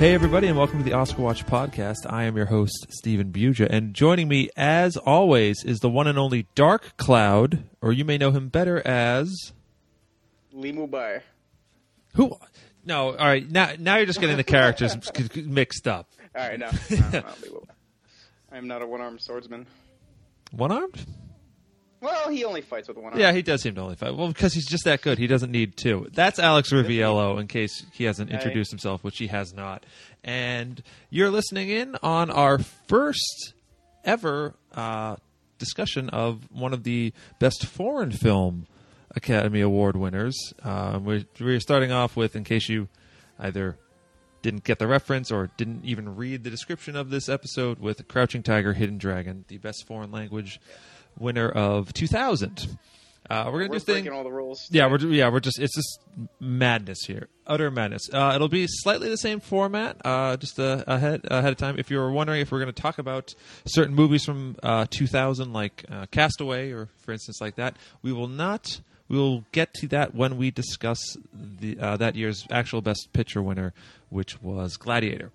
Hey, everybody, and welcome to the Oscar Watch podcast. I am your host, Stephen Buja, and joining me, as always, is the one and only Dark Cloud, or you may know him better as Li Mubai. who? No, all right. Now, now you're just getting the characters mixed up. All right, no, no, not Li Mubai. I am not a one-armed swordsman. One armed? Well, he only fights with one arm. Yeah, he does seem to only fight. Well, because he's just that good. He doesn't need two. That's Alex Riviello, in case he hasn't introduced himself, which he has not. And you're listening in on our first ever uh, discussion of one of the best foreign film Academy Award winners. Um, we're, we're starting off with, in case you either didn't get the reference or didn't even read the description of this episode, with Crouching Tiger, Hidden Dragon, the best foreign language winner of 2000. Uh, we're gonna We're do thing. all the rules. Yeah, we're yeah we're just it's just madness here, utter madness. Uh, it'll be slightly the same format, uh, just uh, ahead ahead of time. If you were wondering if we're going to talk about certain movies from uh, 2000, like uh, Castaway, or for instance, like that, we will not. We will get to that when we discuss the uh, that year's actual Best Picture winner, which was Gladiator.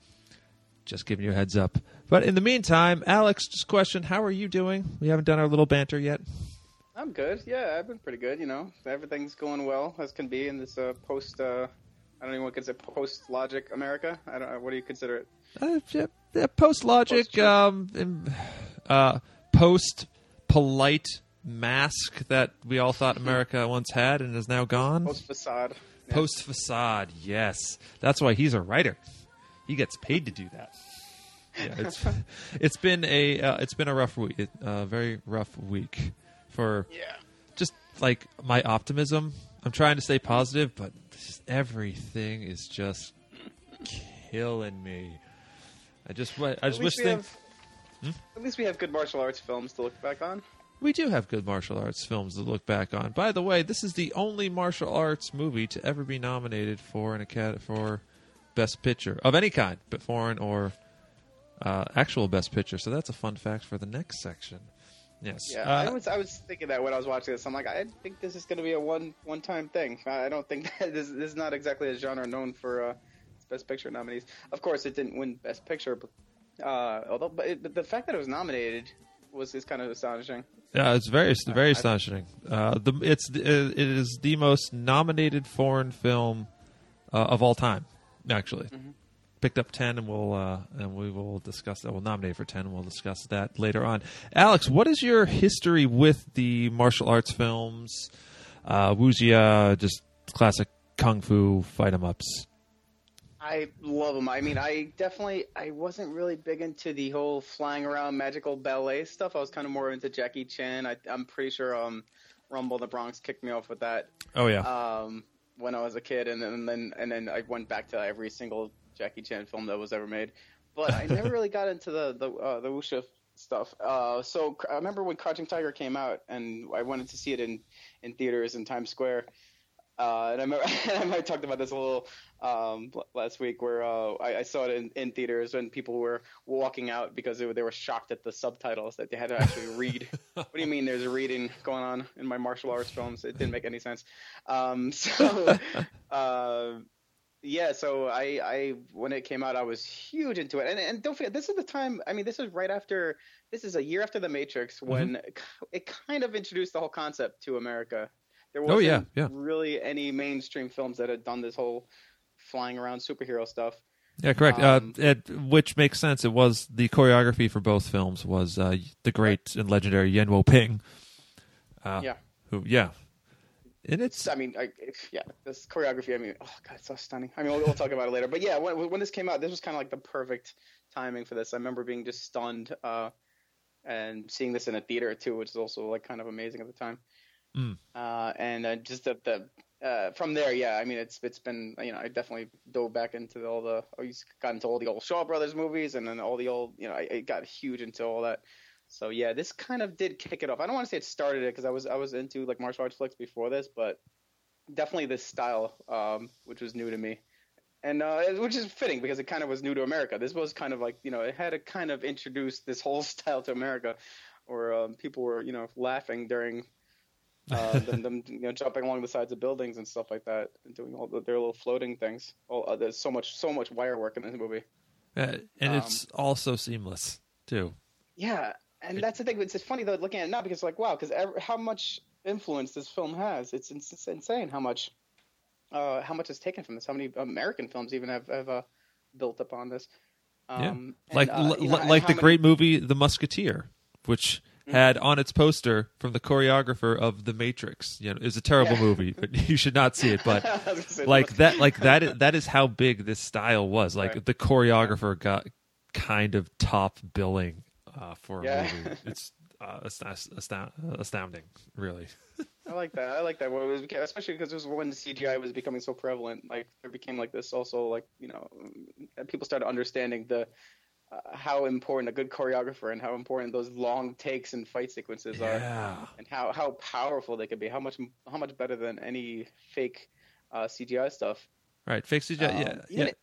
Just giving you a heads up. But in the meantime, Alex, just question: How are you doing? We haven't done our little banter yet. I'm good. Yeah, I've been pretty good. You know, everything's going well as can be in this uh, post. Uh, I don't even want to consider post Logic America. I don't. What do you consider it? Uh, yeah, yeah, post logic, um, uh, post polite mask that we all thought America once had and is now gone. Post facade. Yeah. Post facade, yes, that's why he's a writer. He gets paid to do that. Yeah, it's it's been a uh, it's been a rough week, a uh, very rough week for Yeah. just like my optimism. I'm trying to stay positive, but just everything is just killing me. I just I At just wish least, we things. have, at least we have good martial arts films to look back on. We do have good martial arts films to look back on. By the way, this is the only martial arts movie to ever be nominated for an academy for best picture of any kind, but foreign or uh, actual best picture. So that's a fun fact for the next section. Yes. Yeah, Uh, I was I was thinking that when I was watching this, I'm like, I think this is going to be a one one time thing. I don't think that this, this is not exactly a genre known for uh, best picture nominees. Of course, it didn't win best picture, but uh, although but, it, but the fact that it was nominated was is kind of astonishing. Yeah, it's very very astonishing. Uh, the it's it is the most nominated foreign film uh, of all time. Actually, Mm-hmm. picked up ten, and we'll uh, and we will discuss that. We'll nominate for ten, and we'll discuss that later on. Alex, what is your history with the martial arts films? Uh, Wuxia, just classic kung fu fight 'em ups. I love them. I mean, I definitely I wasn't really big into the whole flying around magical ballet stuff. I was kind of more into Jackie Chan. I, I'm pretty sure um, Rumble the Bronx kicked me off with that. Oh yeah, um, when I was a kid, and then and then and then I went back to every single Jackie Chan film that was ever made. But I never really got into the the uh, the wuxia stuff. Uh, so I remember when Crouching Tiger came out, and I wanted to see it in in theaters in Times Square. Uh, and I remember, I might talked about this a little um, last week, where uh, I, I saw it in, in theaters when people were walking out because they were, they were shocked at the subtitles that they had to actually read. what do you mean? There's a reading going on in my martial arts films? It didn't make any sense. Um, so, uh, yeah. So I, I when it came out, I was huge into it. And and don't forget, this is the time. I mean, this is right after. This is a year after The Matrix when it kind of introduced the whole concept to America. There Oh, wasn't yeah, yeah. really any mainstream films that had done this whole flying around superhero stuff. yeah, correct. um, uh, it, which makes sense. It was the choreography for both films was uh, the great and legendary Yuen Woo-ping. Uh, Yeah. Who? Yeah. And it's I mean, I, yeah, this choreography. I mean, oh god, it's so stunning. I mean, we'll, we'll talk about it later. But yeah, when, when this came out, this was kind of like the perfect timing for this. I remember being just stunned uh, and seeing this in a theater too, which is also like kind of amazing at the time. Mm. Uh, and uh, just the, the uh, from there, yeah. I mean, it's it's been you know I definitely dove back into all the I got into all the old Shaw Brothers movies and then all the old you know I, I got huge into all that. So yeah, this kind of did kick it off. I don't want to say it started it because I was I was into like martial arts flicks before this, but definitely this style, um, which was new to me, and uh, which is fitting because it kind of was new to America. This was kind of like you know it had to kind of introduce this whole style to America, or um, people were you know laughing during uh, them, them you know jumping along the sides of buildings and stuff like that, and doing all the, their little floating things. Oh, uh, there's so much so much wire work in this movie. Uh, and it's also seamless too. Yeah, and that's the thing. It's funny though looking at it now because like wow, because how much influence this film has. It's, it's insane how much uh, how much is taken from this. How many American films even have, have uh, built upon this. Um, yeah. like and, you know, like the many... great movie The Musketeer, which. Had on its poster from the choreographer of The Matrix. You know, it's a terrible yeah. movie, but you should not see it. But like that, like that, is, that is how big this style was. Like right. the choreographer got kind of top billing uh, for a movie. It's uh, astounding, really. I like that. I like that. Well, was, especially because it was when CGI was becoming so prevalent. Like there became like this also like you know people started understanding the uh, how important a good choreographer and how important those long takes and fight sequences yeah. are, and how how powerful they could be. How much how much better than any fake uh, CGI stuff. Right, fake CGI. Um, yeah, yeah. It,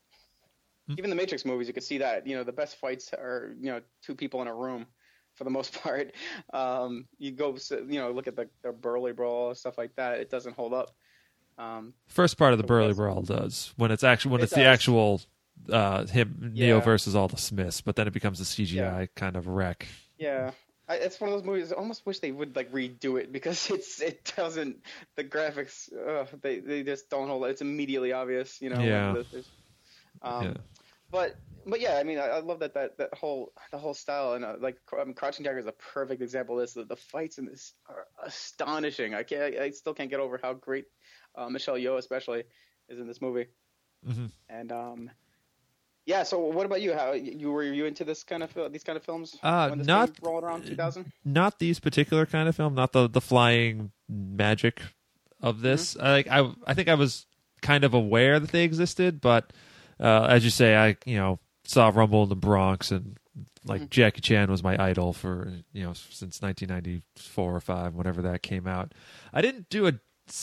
hmm? Even the Matrix movies, you could see that. You know, the best fights are you know two people in a room for the most part. Um, you go, you know, look at the, the Burly Brawl stuff like that. It doesn't hold up. Um, First part of the Burly Brawl does when it's actually when it it's does. the actual uh, him Neo yeah. versus all the Smiths, but then it becomes a CGI yeah. kind of wreck. Yeah. I, it's one of those movies. I almost wish they would like redo it because it's it doesn't the graphics uh, they they just don't hold. It's immediately obvious, you know. Yeah. Um, yeah. But but yeah, I mean, I, I, love that that that whole the whole style and uh, like I mean, Crouching Tiger is a perfect example of this. The, the fights in this are astonishing. I can't, I still can't get over how great uh, Michelle Yeoh especially is in this movie. Mm-hmm. And um, yeah. So what about you? How you were you into this kind of these kind of films? Uh, not rolling around 2000. Not these particular kind of film. Not the the flying magic of this. Mm-hmm. I, like I I think I was kind of aware that they existed, but. Uh, as you say, I you know saw Rumble in the Bronx, and like mm-hmm. Jackie Chan was my idol for you know since 1994 or five, whenever that came out. I didn't do a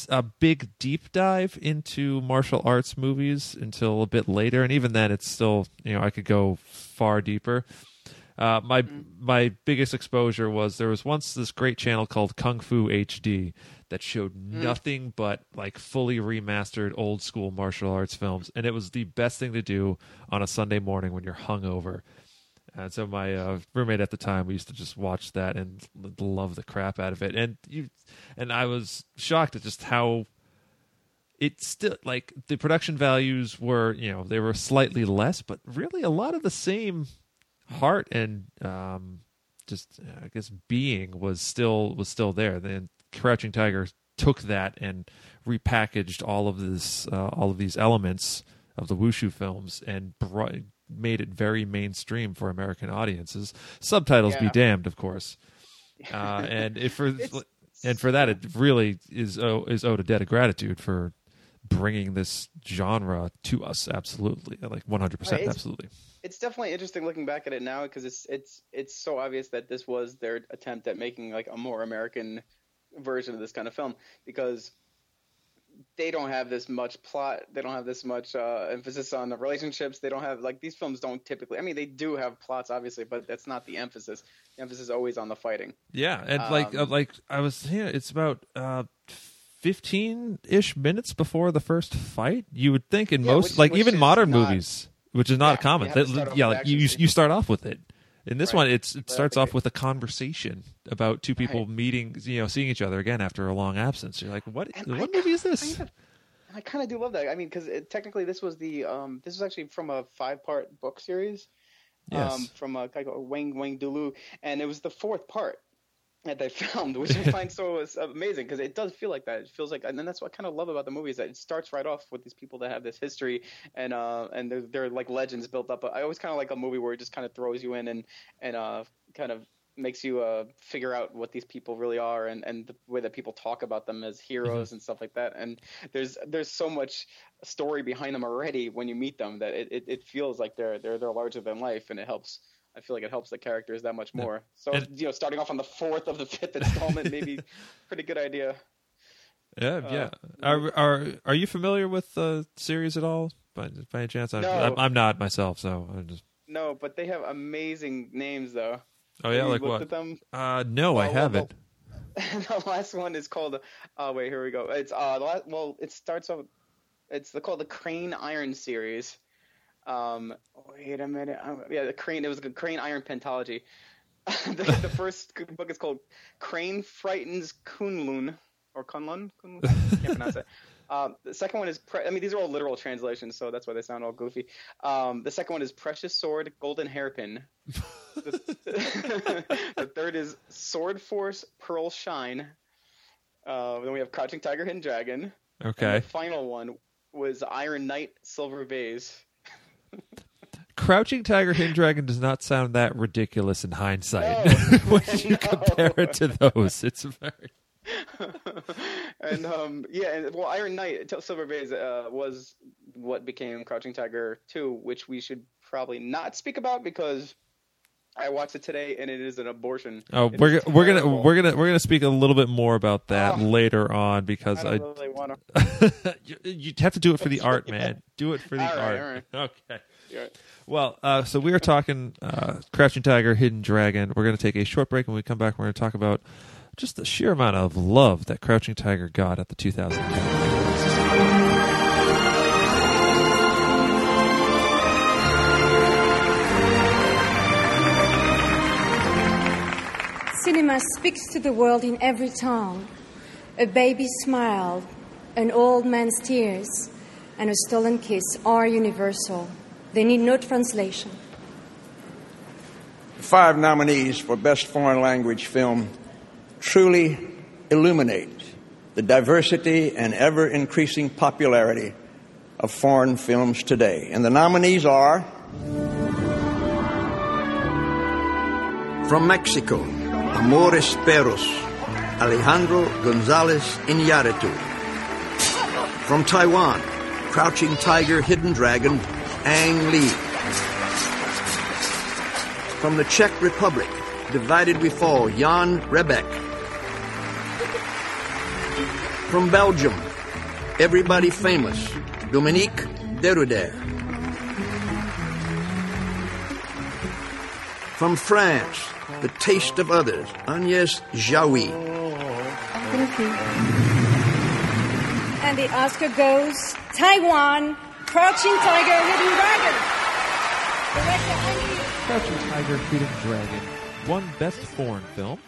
a big deep dive into martial arts movies until a bit later, and even then, it's still you know I could go far deeper. Uh, my mm-hmm. my biggest exposure was there was once this great channel called Kung Fu HD that showed mm. nothing but like fully remastered old school martial arts films, and it was the best thing to do on a Sunday morning when you're hungover. And so my uh, roommate at the time, we used to just watch that and love the crap out of it. And you, and I was shocked at just how it still like the production values were, you know, they were slightly less, but really a lot of the same heart and um, just I guess being was still was still there. Then Crouching Tiger took that and repackaged all of this uh, all of these elements of the wushu films and brought, made it very mainstream for American audiences. Subtitles yeah. be damned, of course. Uh, and if for and for that, it really is oh, is owed a debt of gratitude for bringing this genre to us. Absolutely, like one hundred percent, absolutely it's definitely interesting looking back at it now because it's it's it's so obvious that this was their attempt at making like a more American version of this kind of film because they don't have this much plot they don't have this much uh, emphasis on the relationships they don't have like these films don't typically i mean they do have plots obviously but that's not the emphasis the emphasis is always on the fighting yeah and um, like uh, like i was yeah it's about uh 15 ish minutes before the first fight you would think in yeah, most which, like which even modern not, movies which is not yeah, common. That, yeah, like you you start off with it. In this right. one, it's it starts off with a conversation about two people right. meeting, you know, seeing each other again after a long absence. You're like, what? And what I, movie is this? Kind of, I kind of do love that. I mean, because technically, this was the um, this was actually from a five part book series. Yes. Um, from a guy called Wang Wang Dulu, and it was the fourth part that they filmed, which I find so amazing because it does feel like that. It feels like, and then that's what I kind of love about the movie is that it starts right off with these people that have this history and uh and they're, they're like legends built up. But I always kind of like a movie where it just kind of throws you in and and uh kind of makes you uh figure out what these people really are and and the way that people talk about them as heroes mm-hmm. and stuff like that. And there's there's so much story behind them already when you meet them that it, it, it feels like they're they're they're larger than life and it helps I feel like it helps the characters that much more. So and, you know, starting off on the fourth of the fifth installment, maybe pretty good idea. Yeah, uh, yeah. Are are are you familiar with the series at all? By by any chance, I'm, no. I'm, not myself, so I just no. But they have amazing names, though. Oh yeah, like what? Uh, no, well, I haven't. Well, the last one is called. Oh wait, here we go. It's uh, the last, well, it starts off. It's the, called the Crane Iron series. Um, wait a minute. Um, yeah, the Crane. It was a Crane Iron Pentology. the, the first book is called Crane Frightens Kunlun or Kunlun. Kunlun? I Can't pronounce it. Um, the second one is, pre- I mean, these are all literal translations, so that's why they sound all goofy. Um, the second one is Precious Sword, Golden Hairpin. the, the third is Sword Force, Pearl Shine. Uh, then we have Crouching Tiger, Hidden Dragon. Okay. the final one was Iron Knight, Silver Vase. Crouching Tiger, Hidden Dragon does not sound that ridiculous in hindsight No. when you No. compare it to those. It's very. and um, yeah, and, well, Iron Knight, Silver Vase uh, was what became Crouching Tiger 2, which we should probably not speak about because I watched it today and it is an abortion. Oh, It we're we're gonna we're gonna we're gonna speak a little bit more about that Oh. later on because I I, really want to. you, you have to do it for the art, man. Do it for the All right, art. Okay. Well, uh, so we are talking uh, Crouching Tiger, Hidden Dragon. We're going to take a short break. When we come back, we're going to talk about just the sheer amount of love that Crouching Tiger got at the 2000 Cinema speaks to the world in every tongue. A baby's smile, an old man's tears, and a stolen kiss are universal. They need no translation. The five nominees for Best Foreign Language Film truly illuminate the diversity and ever increasing popularity of foreign films today. And the nominees are From Mexico, Amores Perros, Alejandro Gonzalez Iñárritu. From Taiwan, Crouching Tiger, Hidden Dragon, Ang Lee. From the Czech Republic, Divided We Fall, Jan Hřebejk. From Belgium, Everybody Famous, Dominique Deruddere. From France, The Taste of Others, Agnès Jaoui. Thank you. And the Oscar goes Taiwan, Crouching Tiger, Hidden Dragon. Director Ang Crouching Tiger, Hidden Dragon won Best Foreign Film,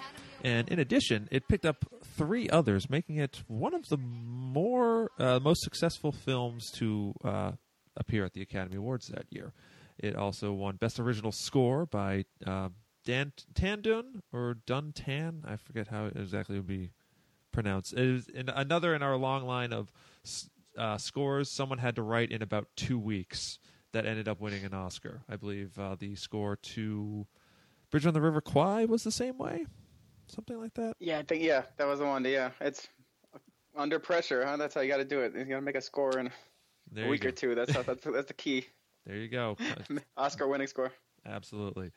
and in addition, it picked up three others, making it one of the more uh, most successful films to uh, appear at the Academy Awards that year. It also won Best Original Score by uh, Dan Tandun or Dun Tan. I forget how exactly it exactly would be pronounced. It is in another in our long line of uh, scores someone had to write in about two weeks that ended up winning an Oscar. I believe uh, the score to Bridge on the River Kwai was the same way, something like that. Yeah, I think, yeah, that was the one. Yeah, it's under pressure, huh? That's how you got to do it. You got to make a score in There a week go. or two. That's how, that's, that's the key. There you go. Oscar winning score. Absolutely.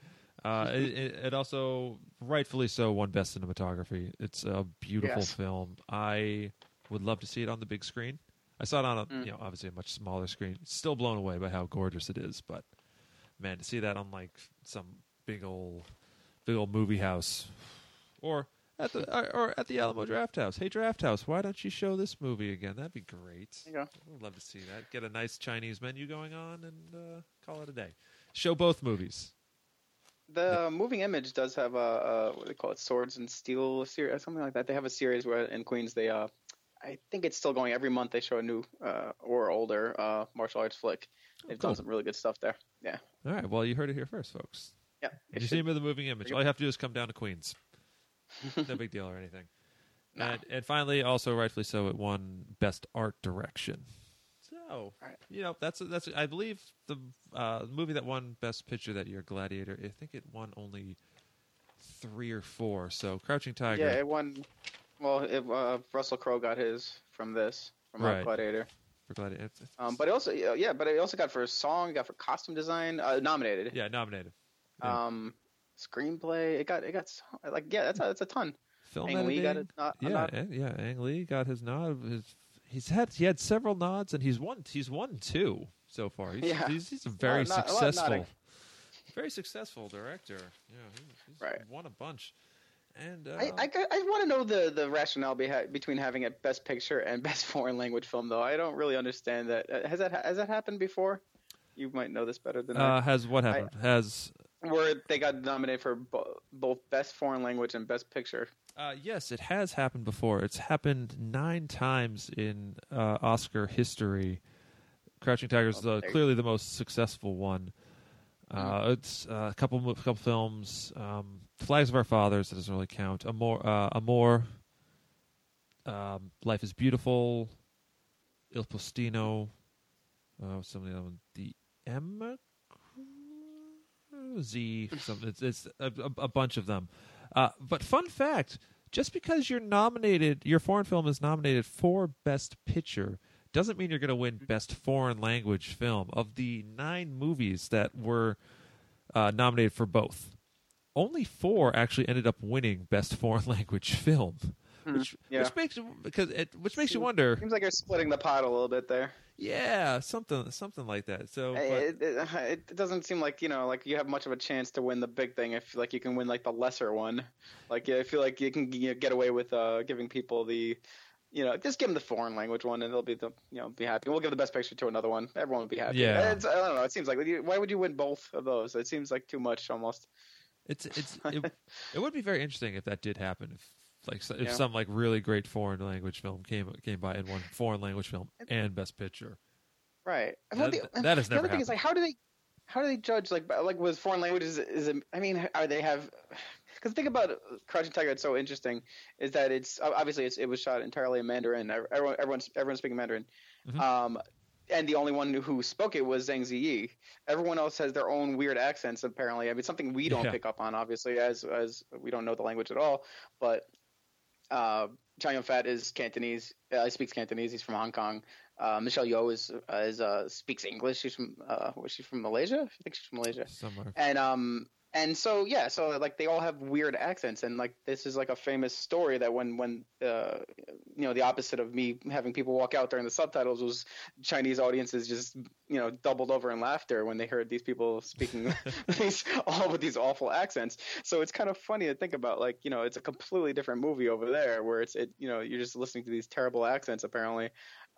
Uh, it, it, also, rightfully so, won Best Cinematography. It's a beautiful Yes. film. I would love to see it on the big screen. I saw it on a, Mm. you know, obviously a much smaller screen. Still blown away by how gorgeous it is, but man, to see that on like some big old, big old movie house, or at the or, or at the Alamo Draft House. Hey, Draft House, why don't you show this movie again? That'd be great. Go. I'd love to see that. Get a nice Chinese menu going on and uh, call it a day. Show both movies. The moving image does have a, a what do they call it, Swords and Steel series, something like that. They have a series where in Queens they, uh, I think it's still going every month. They show a new uh, or older uh, martial arts flick. They've cool. done some really good stuff there. Yeah, All right. Well, you heard it here first, folks. yeah. If you see me with the moving image, all you have to do is come down to Queens. no big deal or anything. No. And, and finally, also rightfully so, it won Best Art Direction. So, Right. you know, that's that's I believe the uh, movie that won Best Picture that year, Gladiator. I think it won only three or four. So, Crouching Tiger. Yeah, it won. Well, it, uh, Russell Crowe got his from this from uh, Right. Gladiator. for Gladiator. It's- it's- Um, but it also, yeah, yeah, but it also got for a song, got for costume design, uh, nominated. yeah, nominated. yeah. Um, screenplay, it got, it got, like, yeah, that's a, that's a ton. Film Ang Lee got editing. a nod- a yeah, nod. Yeah. Ang Lee got his nod. His, he's had he had several nods, and he's won. He's won two so far. He's, Yeah. he's, he's a very lot- a lot of successful, nodding. very successful director. Yeah, he, he's Right. won a bunch. And uh, I, I, I want to know the, the rationale behi- between having a best picture and best foreign language film, though. I don't really understand that. Uh, Has that has that happened before? You might know this better than I uh, has what happened? has Where they got nominated for bo- both best foreign language and best picture. Uh, yes, it has happened before. It's happened nine times in uh, Oscar history. Crouching Tiger is uh, clearly the most successful one. Uh, It's uh, a couple mo- couple films. Um, Flags of Our Fathers that doesn't really count. Amour, uh, Amour. Um, Life is Beautiful. Il Postino. Uh, some of the other one? The Emma. Z. Something. It's, it's a, a, a bunch of them. Uh, but fun fact: just because you're nominated, your foreign film is nominated for Best Picture, doesn't mean you're going to win Best Foreign Language Film. Of the nine movies that were uh, nominated for both, only four actually ended up winning Best Foreign Language Film, which yeah. which makes because it which makes you wonder. Seems like you're splitting the pot a little bit there. Yeah, something something like that. So, but- It, it, it doesn't seem like you know, like you have much of a chance to win the big thing if like you can win like the lesser one. Like I feel like you can you know, get away with uh, giving people the, you know, just give them the foreign language one and they'll be the you know be happy. We'll give the best picture to another one. Everyone will be happy. Yeah. It's, I don't know. It seems like why would you win both of those? It seems like too much almost. It's it's it, it would be very interesting if that did happen. If like if Yeah. some like really great foreign language film came came by and won foreign language film and best picture. Right. That- the, that has the never other thing is like, how do they, how do they judge like like with foreign languages? Is it, I mean, are they have? Because think about Crouching Tiger. It's so interesting is that it's obviously it's, it was shot entirely in Mandarin. Everyone everyone's everyone's speaking Mandarin. Mhm. Um, and the only one who spoke it was Zhang Ziyi. Everyone else has their own weird accents. Apparently, I mean, something we don't Yeah. pick up on, obviously, as as we don't know the language at all. But uh, Chow Yun Fat is Cantonese. Uh, he speaks Cantonese. He's from Hong Kong. Uh, Michelle Yeoh is uh, is uh, speaks English. She's from uh, was she from Malaysia? I think she's from Malaysia. Somewhere. And um and so yeah, so like they all have weird accents, and like this is like a famous story that when when uh you know the opposite of me having people walk out during the subtitles was Chinese audiences just you know doubled over in laughter when they heard these people speaking these all with these awful accents. So it's kind of funny to think about like you know it's a completely different movie over there where it's it you know you're just listening to these terrible accents apparently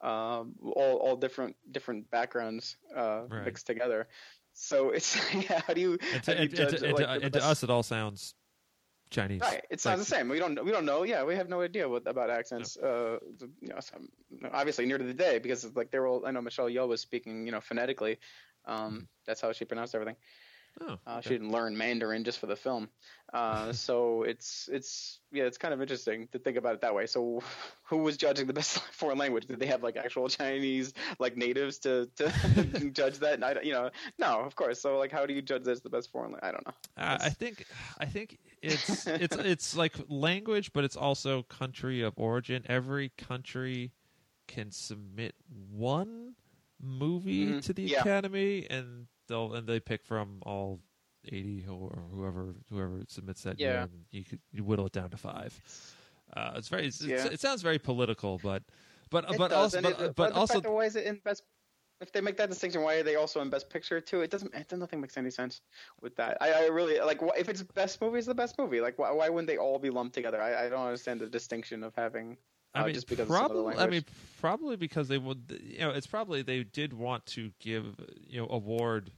um, all all different different backgrounds uh, Right. mixed together. So it's yeah, how do you, And to, you and, to, and like, to- and to us, it all sounds Chinese. Right, it sounds Like- the same. We don't we don't know. Yeah, we have no idea what about accents. Uh, you know, some, obviously near to the day because like they're all. I know Michelle Yeoh was speaking, you know, phonetically. Um, that's how she pronounced everything. Oh, Uh. She didn't learn Mandarin just for the film. Uh, so it's it's yeah, it's kind of interesting to think about it that way. So who was judging the best foreign language? Did they have like actual Chinese like natives to to judge that? And I you know, no, of course. So like, how do you judge this the best foreign? language? I don't know. Uh, I think I think it's it's it's like language, but it's also country of origin. Every country can submit one movie Mhm. to the Yeah. academy, and they'll and they pick from all eighty or whoever whoever submits that year, Yeah. and you could you whittle it down to five. Uh, it's very it's, Yeah. it sounds very political, but but It but does, also but, it- but also fact why is it in best? If they make that distinction, why are they also in best picture too? It doesn't. It nothing makes any sense with that. I, I really like. If it's best movie, is the best movie. Like, why, why wouldn't they all be lumped together? I, I don't understand the distinction of having. I uh, mean, just because of of the probably. I mean, probably because they would. You know, it's probably they did want to give you know award,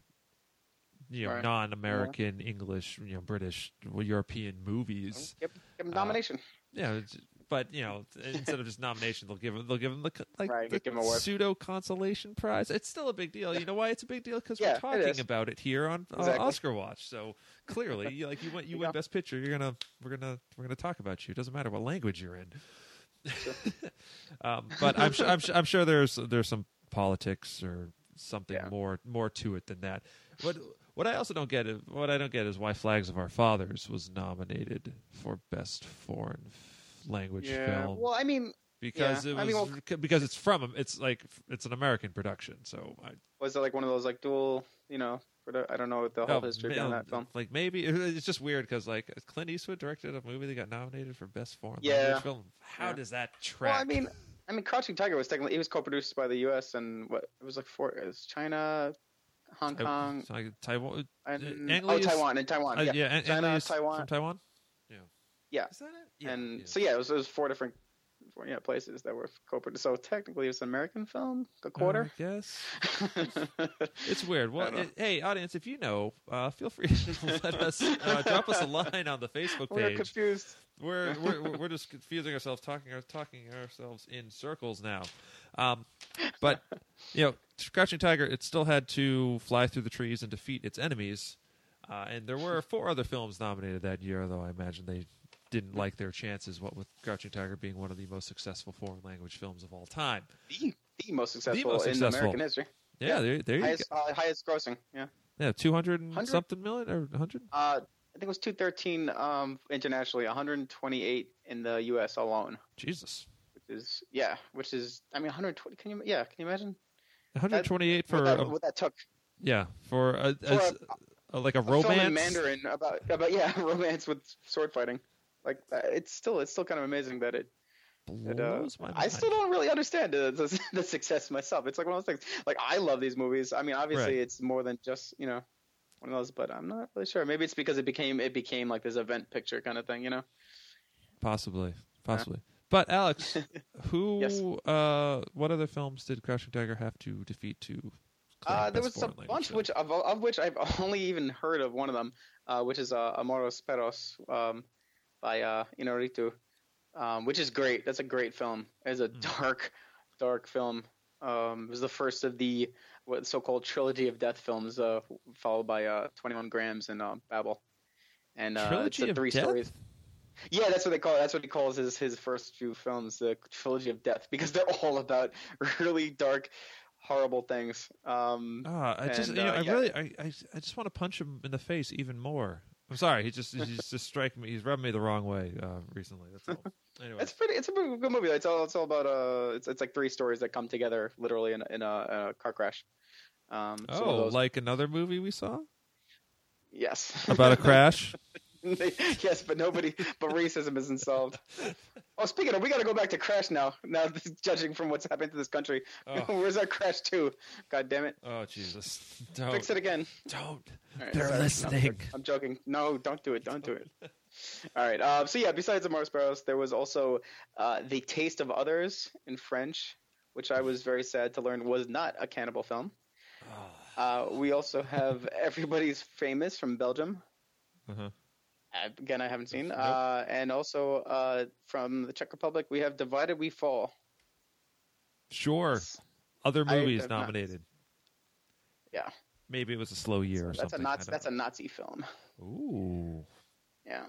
you know, Right. non-American English, you know, British, European movies. Yep, give them uh, nomination. Yeah, but you know, instead of just nomination, they'll give them they'll give them the like Right, the give 'em a pseudo consolation prize. It's still a big deal. You know why it's a big deal? Because Yeah, we're talking is. about it here on uh, Exactly. Oscar Watch. So clearly, like you went, you win Yeah. Best Picture, you're gonna we're gonna we're gonna talk about you. It doesn't matter what language you're in. um, but I'm sure, I'm sure I'm sure there's there's some politics or something Yeah. more more to it than that. What what I also don't get is what I don't get is why Flags of Our Fathers was nominated for Best Foreign Language Yeah. Film Well, I mean, because yeah. it I was mean, well- because it's from it's like it's an American production. So I, was it like one of those like dual? You know, for I don't know what the whole oh, history ma- behind that film. Like maybe it's just weird because like Clint Eastwood directed a movie that got nominated for Best Foreign Yeah. Language Film. How Yeah. does that track? Well, I mean, I mean, Crouching Tiger was technically it was co-produced by the U.S. and what it was like four. It was China, Hong Tai- Kong, so, like, Taiwan. and Ang oh Taiwan and Taiwan. uh, yeah, yeah, Ang- Ang China, Lee Taiwan. from Taiwan. Yeah. Is that it? and so yeah, it was, it was four different four, yeah places that were co-produced. So technically, it's an American film, a quarter. I guess it's weird. Well, it- hey, audience, if you know, uh, feel free to let us uh, drop us a line on the Facebook page. We're page. confused. We're, we're we're- we're just confusing ourselves, talking talking ourselves in circles now. Um, but you know, Crouching Tiger, it still had to fly through the trees and defeat its enemies. Uh, and there were four other films nominated that year, though I imagine they didn't like their chances. What with Crouching Tiger being one of the most successful foreign language films of all time. The, the most successful most in. American history. Yeah, Yeah. there, there you Highest, uh, highest grossing. Yeah. Yeah, two and 100? something million or hundred. Uh, I think it was 213 um, internationally, 128 in the U.S. alone. Jesus, Which is yeah, which is I mean 120. Can you yeah? Can you imagine one hundred twenty-eight for what that, what that took yeah for a, for a, a, a- like a a film romance. in Mandarin about about yeah romance with sword fighting? Like uh, it's still it's still kind of amazing that it. that, uh, blows my I still don't really understand the, the, the success myself. It's like one of those things. Like I love these movies. I mean, obviously Right. it's more than just you know one of those, but I'm not really sure. Maybe it's because it became it became like this event picture kind of thing. You know. Possibly, possibly. But Alex, who, Yes. uh, what other films did Crouching Tiger have to defeat to? Uh, there was a bunch which of, of which I've only even heard of one of them, uh, which is uh, Amores Perros um, by uh, Inarritu, um, which is great. That's a great film. It's a Hmm. dark, dark film. Um, it was the first of the what so-called trilogy of death films, uh, followed by uh, 21 Grams and uh, Babel. And uh, it's Trilogy the of three Death? stories. Yeah, that's what they call it. That's what he calls his his first few films, the trilogy of death, because they're all about really dark, horrible things. Um, Ah, I just, and, you know, uh, I yeah. really, I, I, I just want to punch him in the face even more. I'm sorry, he just, he's just striking me. He's rubbed me the wrong way uh, recently. That's all. Anyway, It's pretty. It's a pretty good movie. It's all. It's all about. Uh, it's it's like three stories that come together literally in a, in a, a car crash. Um, oh, those, like another movie we saw yes, about a crash. yes, but nobody. But racism isn't solved. Oh, speaking of, we got to go back to Crash now. Now, judging from what's happened to this country, Oh. where's our Crash two? God damn it! Oh Jesus! Don't, Fix it again. don't. All right, They're sorry. I'm listening. joking. I'm joking. No, don't do it. Don't do it. All right. Uh, so yeah, besides the Mars Sparrows, there was also uh, the Taste of Others in French, which I was very sad to learn was not a cannibal film. Uh, we also have Everybody's Famous from Belgium. Uh-huh. Again, I haven't seen. Nope. Uh, and also uh, from the Czech Republic, we have Divided We Fall. Sure. Other movies have not- nominated. Yeah, Maybe it was a slow year or that's something. a Nazi. That's a. Nazi film. Ooh. Yeah.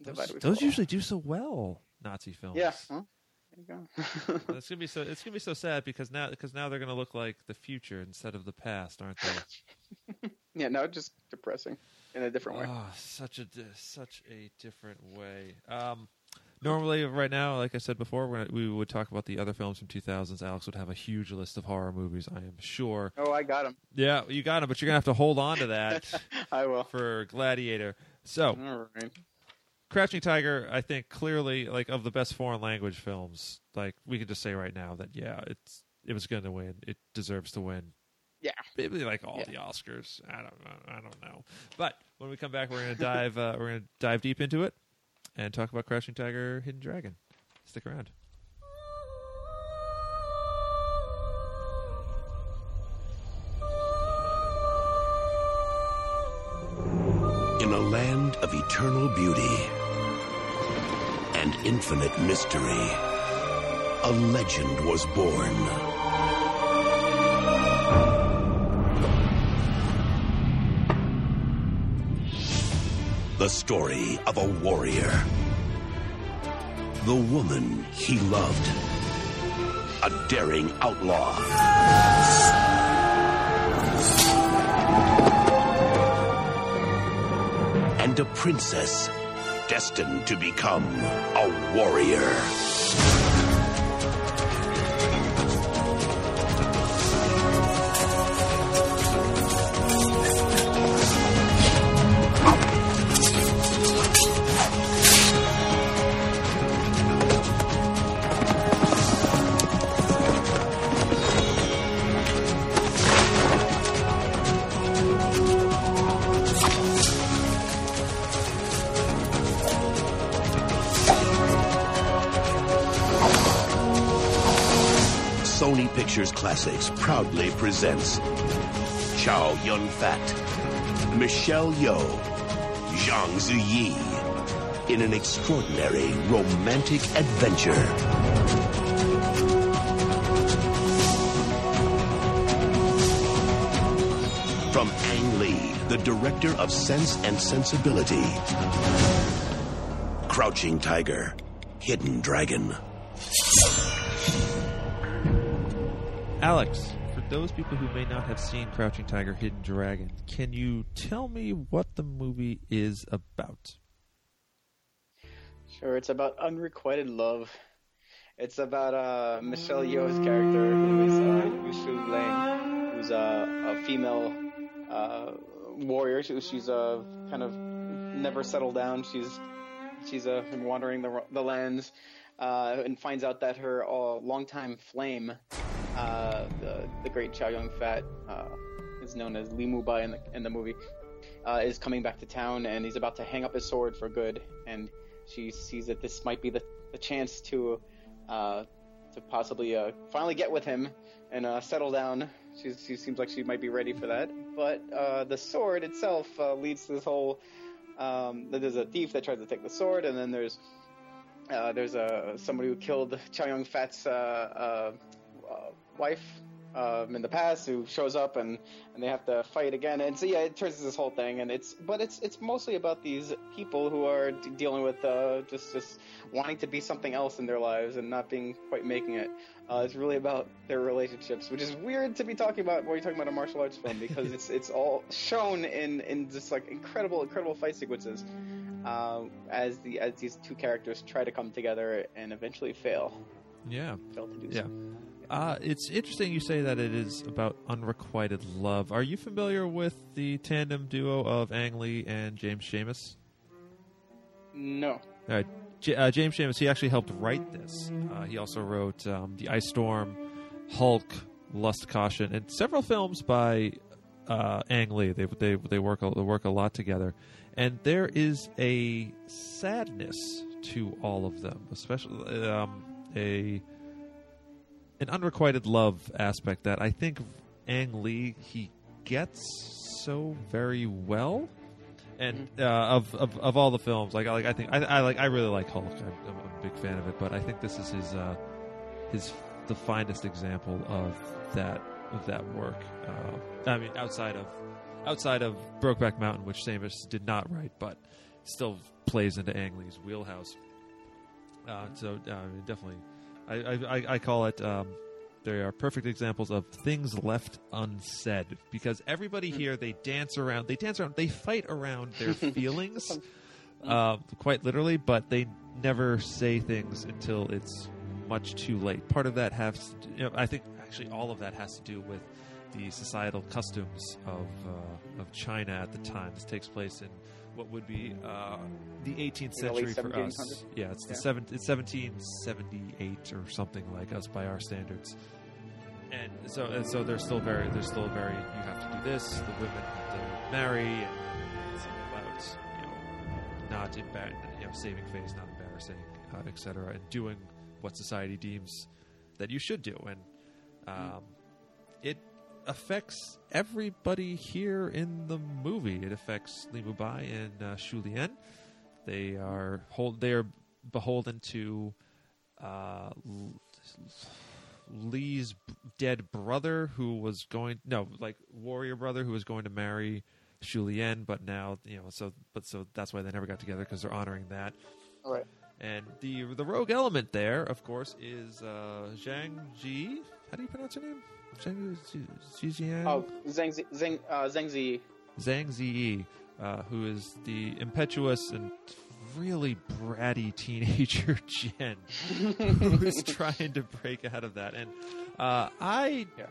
Those, Divided those usually do so well. Nazi films. Yeah. Well, there you go. it's gonna be so. It's gonna be so sad because now because now they're gonna look like the future instead of the past, aren't they? Yeah, no, just depressing in a different way. Oh, such a such a different way. Um, normally, right now, like I said before, gonna, we would talk about the other films from 2000s. Alex would have a huge list of horror movies. I am sure. Oh, I got him. Yeah, you got them, but you're gonna have to hold on to that I will. for Gladiator. So, All right. Crouching Tiger, I think clearly like of the best foreign language films. Like we could just say right now that yeah, it's it was going to win. It deserves to win. Yeah. Maybe like all Yeah. the Oscars. I don't know. I don't know. But when we come back, we're gonna dive. Uh, we're gonna dive deep into it and talk about Crouching Tiger, Hidden Dragon. Stick around. In a land of eternal beauty and infinite mystery, a legend was born. The story of a warrior. The woman he loved. A daring outlaw. and a princess destined to become a warrior. Pictures Classics proudly presents Chow Yun Fat, Michelle Yeoh, Zhang Ziyi in an extraordinary romantic adventure. From Ang Lee, the director of Sense and Sensibility. Crouching Tiger, Hidden Dragon. Alex, for those people who may not have seen Crouching Tiger, Hidden Dragon, can you tell me what the movie is about? Sure, it's about unrequited love. It's about uh, Michelle Yeoh's character, who is uh, Lang, who's uh, a female uh, warrior. She, she's uh, kind of never settled down. She's she's uh, wandering the the lands uh, and finds out that her uh, longtime flame, uh, the the great Chow Yun Fat, uh, is known as Li Mubai in the in the movie, uh, is coming back to town and he's about to hang up his sword for good. And she sees that this might be the, the chance to uh, to possibly uh, finally get with him and uh, settle down. She's, she seems like she might be ready for that. But uh, the sword itself uh, leads to this whole. Um, there's a thief that tries to take the sword, and then there's uh, there's a somebody who killed Chow Yun Fat's uh, uh, uh, wife um, in the past who shows up and, and they have to fight again. And so yeah, it turns into this whole thing. And it's but it's it's mostly about these people who are d- dealing with uh, just just wanting to be something else in their lives and not being quite making it. Uh, it's really about their relationships, which is weird to be talking about when you're talking about a martial arts film because it's it's all shown in in just like incredible incredible fight sequences. Uh, as the as these two characters try to come together and eventually fail, Yeah. fail to do Yeah. so. Uh, it's interesting you say that it is about unrequited love. Are you familiar with the tandem duo of Ang Lee and James Schamus? No. All right. J- uh, James Schamus, he actually helped write this. Uh, he also wrote um, The Ice Storm, Hulk, Lust, Caution, and several films by uh, Ang Lee. They they they work a, they work a lot together, and there is a sadness to all of them, especially um, a an unrequited love aspect that I think Ang Lee he gets so very well and uh, of, of of all the films, like I like I think I, I like I really like Hulk. I'm, I'm a big fan of it, but I think this is his uh, his the finest example of that of that work. Uh, I mean, outside of outside of Brokeback Mountain, which Schamus did not write, but still plays into Ang Lee's wheelhouse. Uh, so uh, definitely, I, I, I- call it. Um, they are perfect examples of things left unsaid because everybody here they dance around, they dance around, they fight around their feelings, uh, quite literally, but they never say things until it's much too late. Part of that has, to, you know, I think, actually, all of that has to do with the societal customs of uh, of China at the time. This takes place in what would be uh, the 18th century for us. Yeah, it's the Yeah. seven, it's 1778 or something like us by our standards. And so, and so they're still very, they're still very. You have to do this. The women have to marry, and it's about you know not embar- you know saving face, not embarrassing, uh, etc., and doing what society deems that you should do. And um, it affects everybody here in the movie. It affects Li Mubai and uh, Shu Lian. They are hold. They are beholden to uh, Lee's b- dead brother, who was going no, like warrior brother, who was going to marry Shu Lian, but now you know. So, but so that's why they never got together because they're honoring that. All right. And the the rogue element there, of course, is uh, Zhang Ji. How do you pronounce her name? Zhang Ji- Jijian? Oh, Zhang Zi, Zhang, uh, Zhang Zi. Zhang Ziyi, uh, who is the impetuous and really bratty teenager Jen, who's trying to break out of that. And uh, I, Yeah.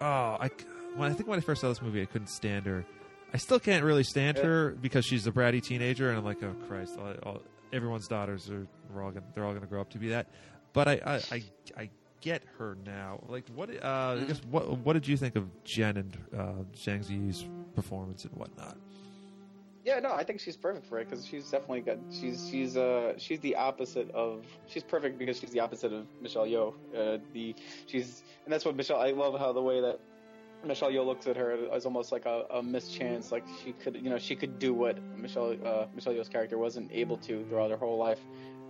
oh, I when I think when I first saw this movie, I couldn't stand her. I still can't really stand Yeah. her because she's a bratty teenager, and I'm like, oh Christ, all, all, everyone's daughters are we're all gonna, they're all going to grow up to be that. But I, I, I, I get her now. Like, what? Uh, I guess what? What did you think of Jen and uh, Zhang Ziyi's performance and whatnot? Yeah, no, I think she's perfect for it because she's definitely got. She's she's uh she's the opposite of. She's perfect because she's the opposite of Michelle Yeoh. Uh, the she's and that's what Michelle. I love how the way that Michelle Yeoh looks at her as almost like a, a mischance. Like she could, you know, she could do what Michelle uh, Michelle Yeoh's character wasn't able to throughout her whole life.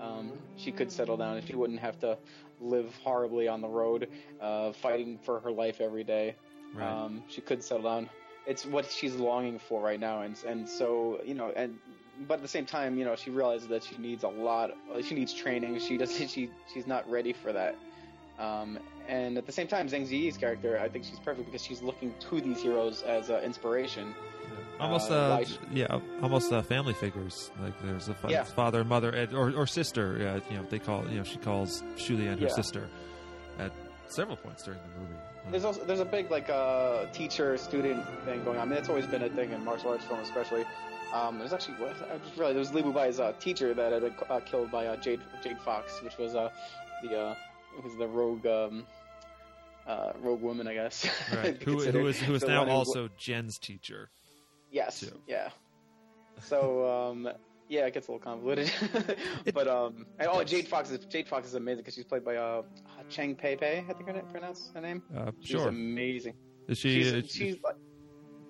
Um, she could settle down and she wouldn't have to live horribly on the road, uh, fighting for her life every day. Right. Um, she could settle down. It's what she's longing for right now, and and so you know, and but at the same time, you know, she realizes that she needs a lot. She needs training. She doesn't. She she's not ready for that. Um, and at the same time, Zhang Ziyi's character, I think she's perfect because she's looking to these heroes as uh, inspiration. Almost Uh, uh, yeah almost uh, family figures like there's a fa- Yeah. father and mother and, or, or sister yeah, you know they call you know she calls Shulian her Yeah. sister at several points during the movie There's also there's a big like uh, teacher student thing going on. I mean, it's always been a thing in martial arts film, especially. Um, there's actually what- I just realized there was Li Mubai's uh, teacher that had been uh, killed by uh, Jade Jade Fox, which was uh, the uh, was the rogue um, uh, rogue woman, I guess. right who, who is who is now also Jen's teacher Yes. too. Yeah. So um, yeah, it gets a little convoluted. but um, and, oh, Jade Fox is Jade Fox is amazing because she's played by uh, Cheng Pei Pei. I think I pronounce her name. uh, She's sure amazing. is she She's, is- she's like,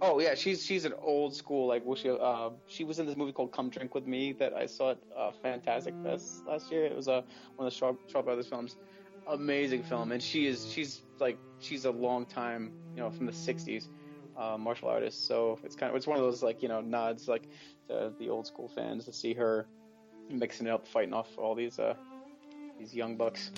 oh yeah, she's she's an old school like was she uh she was in this movie called Come Drink with Me that I saw at uh, Fantastic Fest last year. It was uh, one of the Shaw, Shaw Brothers films. Amazing film, and she is she's like she's a long time you know from the '60s uh, martial artist. So it's kind of it's one of those like you know nods like to the old school fans to see her mixing it up, fighting off all these uh these young bucks.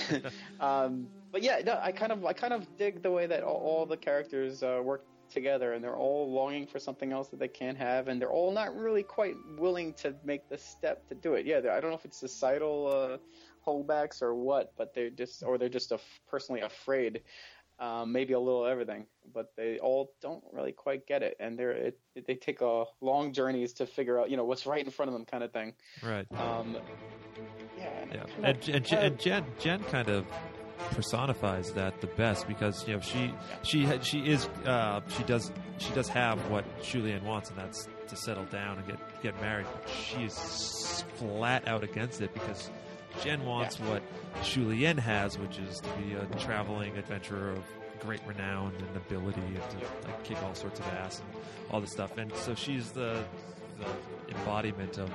um, but yeah, no, I kind of I kind of dig the way that all, all the characters uh, work together, and they're all longing for something else that they can't have, and they're all not really quite willing to make the step to do it. Yeah, I don't know if it's societal uh, holdbacks or what, but they're just or they're just af- personally afraid. Um, maybe a little everything, but they all don't really quite get it, and they're it, they take uh, long journeys to figure out, you know, what's right in front of them, kind of thing. right Um, yeah, yeah and, and, and Jen Jen kind of personifies that the best because you know she she she is uh, she does she does have what Shu Lien wants and that's to settle down and get get married. But she is flat out against it because Jen wants what Shu Lien has, which is to be a traveling adventurer of great renown and ability and to like kick all sorts of ass and all this stuff. And so she's the the embodiment of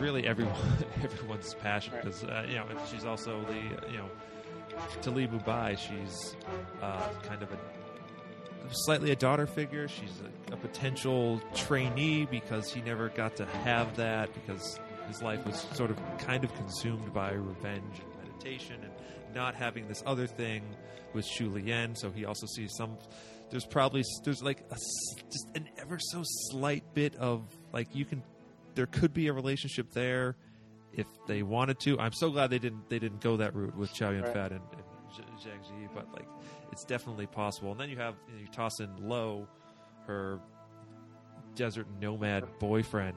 really everyone everyone's passion because uh, you know she's also the you know to Mubai she's uh, kind of a slightly a daughter figure. She's a, a potential trainee because he never got to have that because his life was sort of kind of consumed by revenge and meditation and not having this other thing with Shu Lien so he also sees some there's probably there's like a just an ever so slight bit of like you can there could be a relationship there if they wanted to. I'm so glad they didn't they didn't go that route with Chow Yun Right. Fat and, and Zhang Ziyi, but like it's definitely possible. And then you have you, know, you toss in Lo, her desert nomad boyfriend,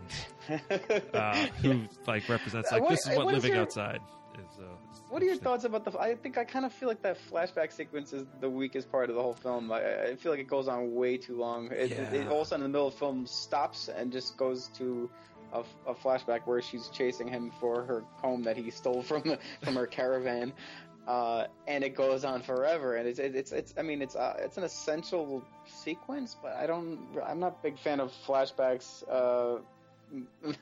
uh, who like represents like What- this is what, what is living your- outside is. Uh, is What are your thoughts about the? I think I kind of feel like that flashback sequence is the weakest part of the whole film. I, I feel like it goes on way too long. It, it, it all of a sudden in the middle of the film stops and just goes to a, a flashback where she's chasing him for her comb that he stole from from her caravan. Uh, and it goes on forever, and it's it's it's. I mean, it's uh, it's an essential sequence, but I don't. I'm not a big fan of flashbacks, uh,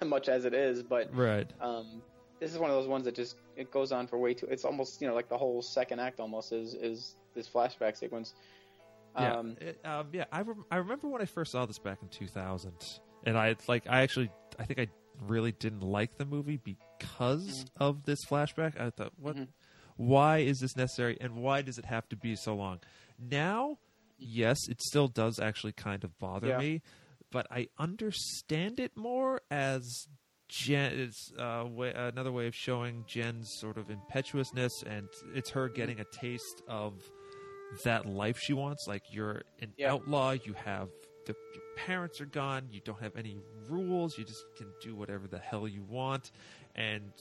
much as it is. But Right. um, this is one of those ones that just it goes on for way too. It's almost you know like the whole second act almost is is this flashback sequence. Yeah, Um, it, um, yeah. I, rem- I remember when I first saw this back in 2000, and I like I actually I think I really didn't like the movie because of this flashback. I thought, what? Mhm. Why is this necessary, and why does it have to be so long? Now, yes, it still does actually kind of bother Yeah. me, but I understand it more as Jen. It's uh, way, another way of showing Jen's sort of impetuousness, and it's her getting a taste of that life she wants. Like you're an Yeah. outlaw, you have the, your parents are gone, you don't have any rules, you just can do whatever the hell you want. And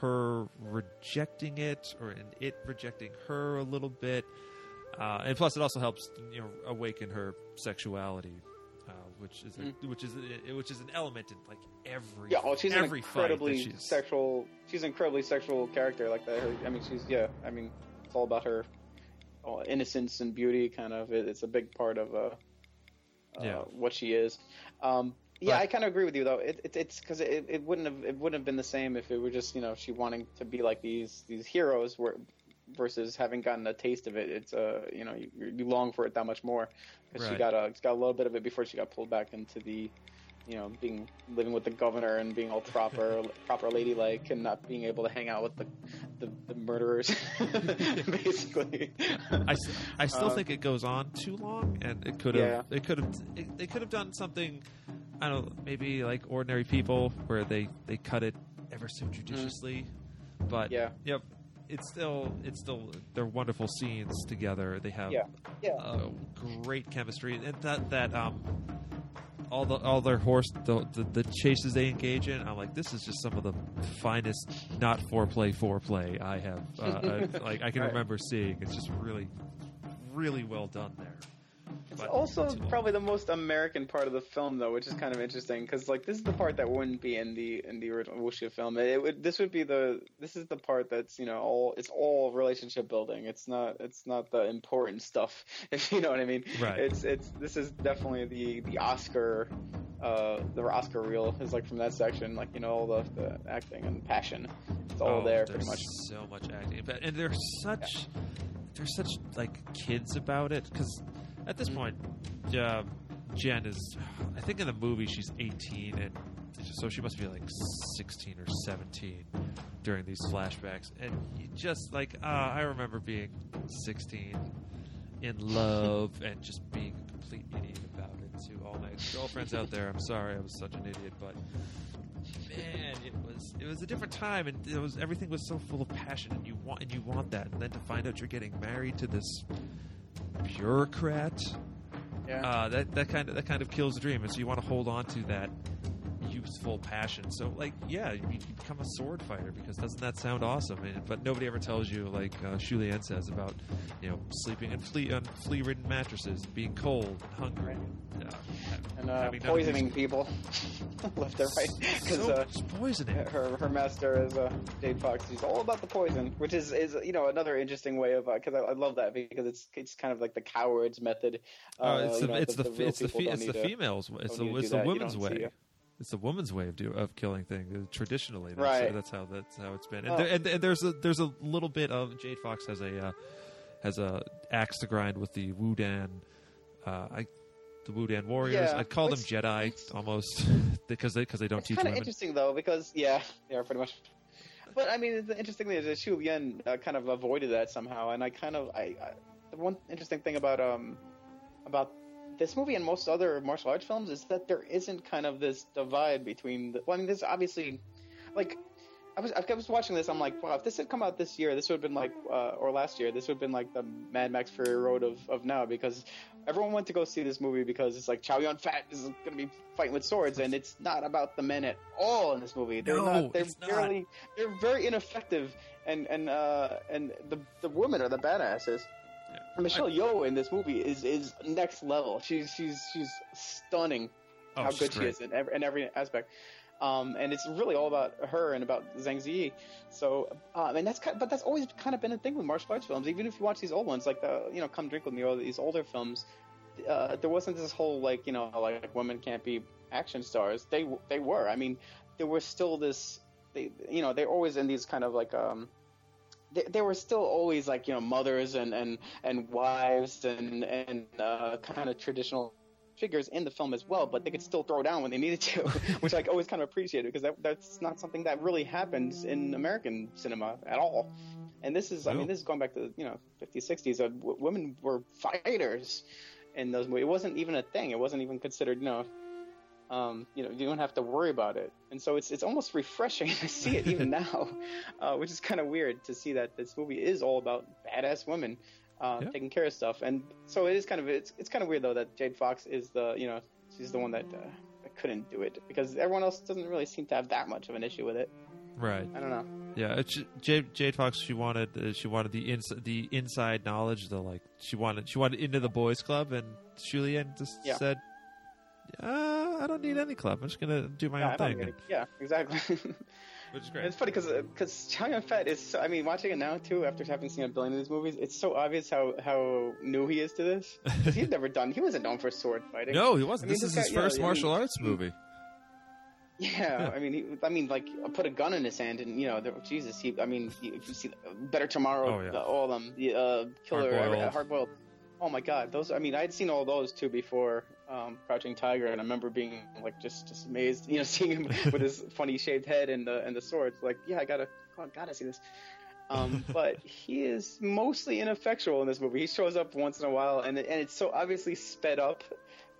her rejecting it, or and it rejecting her a little bit, uh, and plus it also helps you know awaken her sexuality uh, which is a, which is a, which is an element in like every Mm. Yeah, oh, she's an every fight incredibly she's sexual. She's an incredibly sexual character like that. Her, I mean, she's yeah. I mean, it's all about her uh, innocence and beauty. Kind of, it, it's a big part of uh, uh, Yeah. what she is. Um, yeah, But- I kind of agree with you though. It, it, it's because it, it wouldn't have it wouldn't have been the same if it were just you know she wanting to be like these these heroes where versus having gotten a taste of it. It's uh you know you, you long for it that much more because she got a got a little bit of it before she got pulled back into the you know, being living with the governor and being all proper, proper ladylike, and not being able to hang out with the the, the murderers, basically. I, I still think it goes on too long, and it could have Yeah. it could have they could have done something. I don't know, maybe like ordinary people, where they they cut it ever so judiciously. But Mm. Yeah. yep, it's still it's still they're wonderful scenes together. They have Yeah. Yeah. uh, great chemistry, and that that um all the all their horse the, the the chases they engage in. I'm like, this is just some of the finest not foreplay foreplay I have uh, uh, like I can Right. remember seeing. It's just really really well done there. It's also probably the most American part of the film, though, which is kind of interesting because like this is the part that wouldn't be in the in the original Wuxia film. It would this would be the this is the part that's you know all it's all relationship building. It's not it's not the important stuff, if you know what I mean. Right. It's it's this is definitely the the Oscar. Uh, the Oscar reel is like from that section, like you know all the, the acting and passion. It's all Oh, there there's pretty much. So much acting, but and they're such they're such like kids about it because at this point, uh, Jen is I think in the movie she's 18 and so she must be like 16 or 17 during these flashbacks, and you just like uh, I remember being 16 in love and just being a complete idiot about it. To all my girlfriends out there, I'm sorry I was such an idiot, but man, it was it was a different time, and it was everything was so full of passion, and you want and you want that, and then to find out you're getting married to this bureaucrat, Yeah. uh, that that kind of that kind of kills the dream, and so you want to hold on to that youthful passion. So, like, yeah, you, you become a sword fighter because doesn't that sound awesome? And, but nobody ever tells you, like uh, Shu Lien says, about you know sleeping in flea on flea-ridden mattresses, being cold and hungry, uh, and uh, having none of these- poisoning people left and right because so uh, poisoning. her her master is uh, Jade Fox. He's all about the poison, which is is you know another interesting way of because I, I love that because it's it's kind of like the coward's method. Oh, Uh, it's you the know, it's the, real it's the fe- it's the to- females it's the it's the woman's way. uh, It's the woman's way of do of killing things traditionally. That's, Right. That's how that's how it's been. And, Oh. there, and, and there's a there's a little bit of Jade Fox has a uh, has a axe to grind with the Wudan. Uh, I the Wudan warriors. Yeah, I'd call them Jedi almost because they because they don't It's teach kind of interesting though because yeah, they are pretty much. But I mean, the interesting thing is that Xu Yan uh, kind of avoided that somehow, and I kind of I, I the one interesting thing about um about this movie and most other martial arts films is that there isn't kind of this divide between the. Well, I mean, there's obviously like. I was I was watching this. I'm like, wow! If this had come out this year, this would have been like, uh, or last year, this would have been like the Mad Max Fury Road of, of now because everyone went to go see this movie because it's like Chow Yun Fat is going to be fighting with swords, and it's not about the men at all in this movie. They're No, not. They're it's not. They're very ineffective, and and uh, and the the women are the badasses. Yeah. Michelle Yeoh in this movie is is next level. She's she's she's stunning. Oh, how good she is in every, in every aspect. Um, and it's really all about her and about Zhang Ziyi. So, um, and that's kind but that's always kind of been a thing with martial arts films. Even if you watch these old ones, like the you know Come Drink with Me or these older films, uh, there wasn't this whole like you know like women can't be action stars. They they were. I mean, there was still this. They you know they're always in these kind of like um they, they were still always like you know mothers and and and wives and and uh, kind of traditional figures in the film as well, but they could still throw down when they needed to, which I always kind of appreciated because that, that's not something that really happens in American cinema at all. And this is, I mean, this is going back to you know 50s, 60s. Uh, w- women were fighters in those movies. It wasn't even a thing. It wasn't even considered, you know. Um, you know, you don't have to worry about it, and so it's it's almost refreshing to see it even now, uh, which is kind of weird to see that this movie is all about badass women uh, taking care of stuff, and so it is kind of it's it's kind of weird though that Jade Fox is the you know she's the one that, uh, that couldn't do it because everyone else doesn't really seem to have that much of an issue with it. Right. I don't know. Yeah, it's, Jade, Jade Fox. She wanted uh, she wanted the ins- the inside knowledge. The like she wanted she wanted into the boys' club, and Shu Lien just Yeah. said, uh, I don't need any club. I'm just gonna do my Yeah, own thing, yeah, exactly. which is great. It's funny because because Chow Yun Fat is. So, I mean, watching it now too, after having seen a billion of these movies, it's so obvious how how new he is to this. he'd never done. He wasn't known for sword fighting. No, he wasn't. I mean, this is this his guy- yeah, first I mean- martial arts movie. Yeah, I mean, he, I mean, like put a gun in his hand, and you know, there, Jesus, he. I mean, he, if you see Better Tomorrow, Oh, yeah. the, all of them, the uh, Killer, Hard-Boiled. Hard Boiled. Oh my God, those. I mean, I'd seen all those too before um, Crouching Tiger, and I remember being like just just amazed, you know, seeing him with his funny shaved head and the and the swords. Like, yeah, I gotta, oh, gotta see this. Um, but he is mostly ineffectual in this movie. He shows up once in a while, and and it's so obviously sped up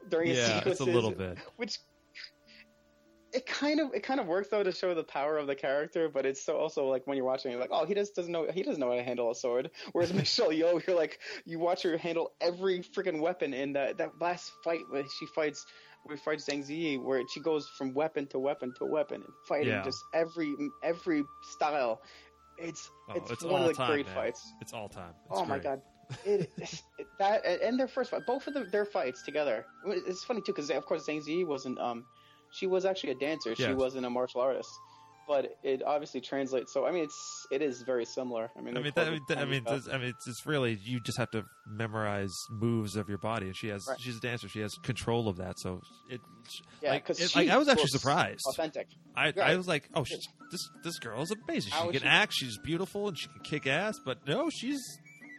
during his Yeah, sequences, a little bit. which it kind of it kind of works though to show the power of the character, but it's so also like when you're watching, you're like, oh, he just doesn't know he doesn't know how to handle a sword. Whereas Michelle Yeoh, you're like, you watch her handle every freaking weapon in that that last fight where she fights. We fight Zhang Ziyi, where she goes from weapon to weapon to weapon and fighting Yeah. just every every style. It's Oh, it's, it's, one all of the time, great man. fights. It's all time. It's Oh my god, it, it- that and- and their first fight, both of the, their fights together. It's funny too because of course Zhang Ziyi wasn't um, she was actually a dancer. She wasn't a martial artist, but it obviously translates. So I mean, it's it is very similar. I mean, I mean, that, it that- I mean, I mean, it's, it's really you just have to memorize moves of your body, and she has Right. she's a dancer. She has control of that, so it. Yeah, like, 'cause it- like, I was actually surprised. Authentic. I, I was like, oh, she, this this girl is amazing. She How can she- act. She's beautiful, and she can kick ass. But no, she's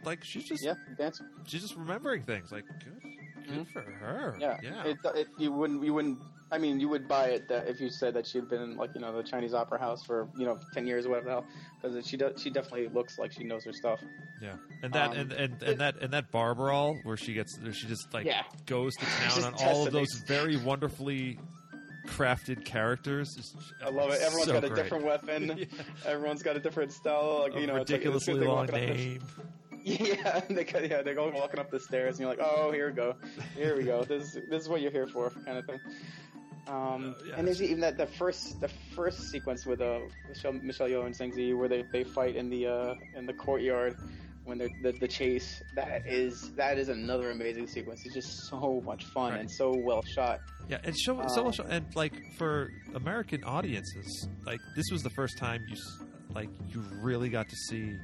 like she's just Yeah, dancer. she's just remembering things. Like good, good for her. Mm-hmm. Yeah, yeah. It, it, you wouldn't you wouldn't. I mean, you would buy it that if you said that she'd been in like you know the Chinese opera house for you know ten years or whatever the hell, because she does she definitely looks like she knows her stuff. Yeah, and that Um, and, and, and it- that and that bar brawl where she gets where she just like Yeah. goes to town on all of those very wonderfully crafted characters. Is, I love it. Everyone's so got a great. different weapon. Yeah. Everyone's got a different style. Like A you know, it's like, it's ridiculously long name. Yeah, they yeah, they go walking up the stairs, and you're like, oh, here we go, here we go. This this is what you're here for, kind of thing. Um, Uh, yeah, and there's even that the first the first sequence with uh, Michelle Michelle Yeoh and Zhang Ziyi where they, they fight in the uh, in the courtyard when they're the, the chase. That is that is another amazing sequence. It's just so much fun Right. and so well shot. Yeah, and show Um, so much, and like for American audiences, like this was the first time you like you really got to see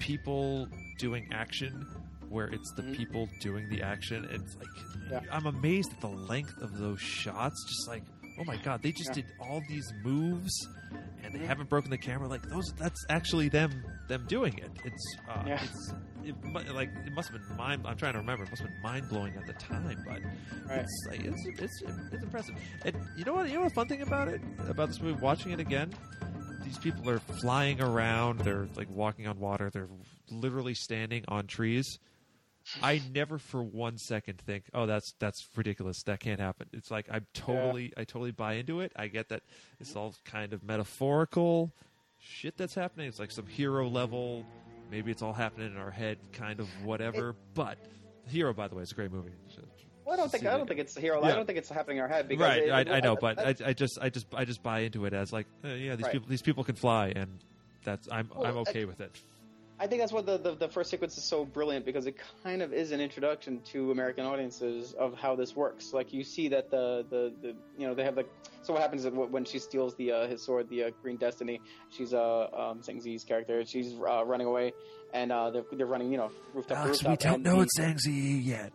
people doing action where it's the Mhm. people doing the action. It's like Yeah. I'm amazed at the length of those shots. Just like oh my god, they just Yeah. did all these moves and they Mhm. haven't broken the camera. Like those, that's actually them them doing it. It's uh, Yeah. it's it, like it must have been mind. I'm trying to remember. It must have been mind blowing at the time, but Right. it's like it's, it's it's impressive. And you know what? You know what? Fun thing about it about this movie, watching it again, these people are flying around. They're like walking on water. They're literally standing on trees. I never for one second think, "Oh, that's that's ridiculous. That can't happen." It's like I totally, I totally buy into it. I get that it's all kind of metaphorical shit that's happening. It's like some hero level. Maybe it's all happening in our head, kind of whatever. but Hero, by the way, is a great movie. Well, I don't think I don't think it's a hero. I don't think it's happening in our head because right it- I, it- I know but I, I just i just i just buy into it as like uh, yeah these Right. people these people can fly and that's i'm Well, i'm I- okay with it I think that's what the, the, the first sequence is so brilliant because it kind of is an introduction to American audiences of how this works. Like you see that the, the, the you know they have like so what happens is when she steals the uh, his sword, the uh, Green Destiny, she's uh um, Zhang Ziyi's character. She's uh, running away, and uh, they're, they're running you know rooftop to rooftop. and the- Zhang Ziyi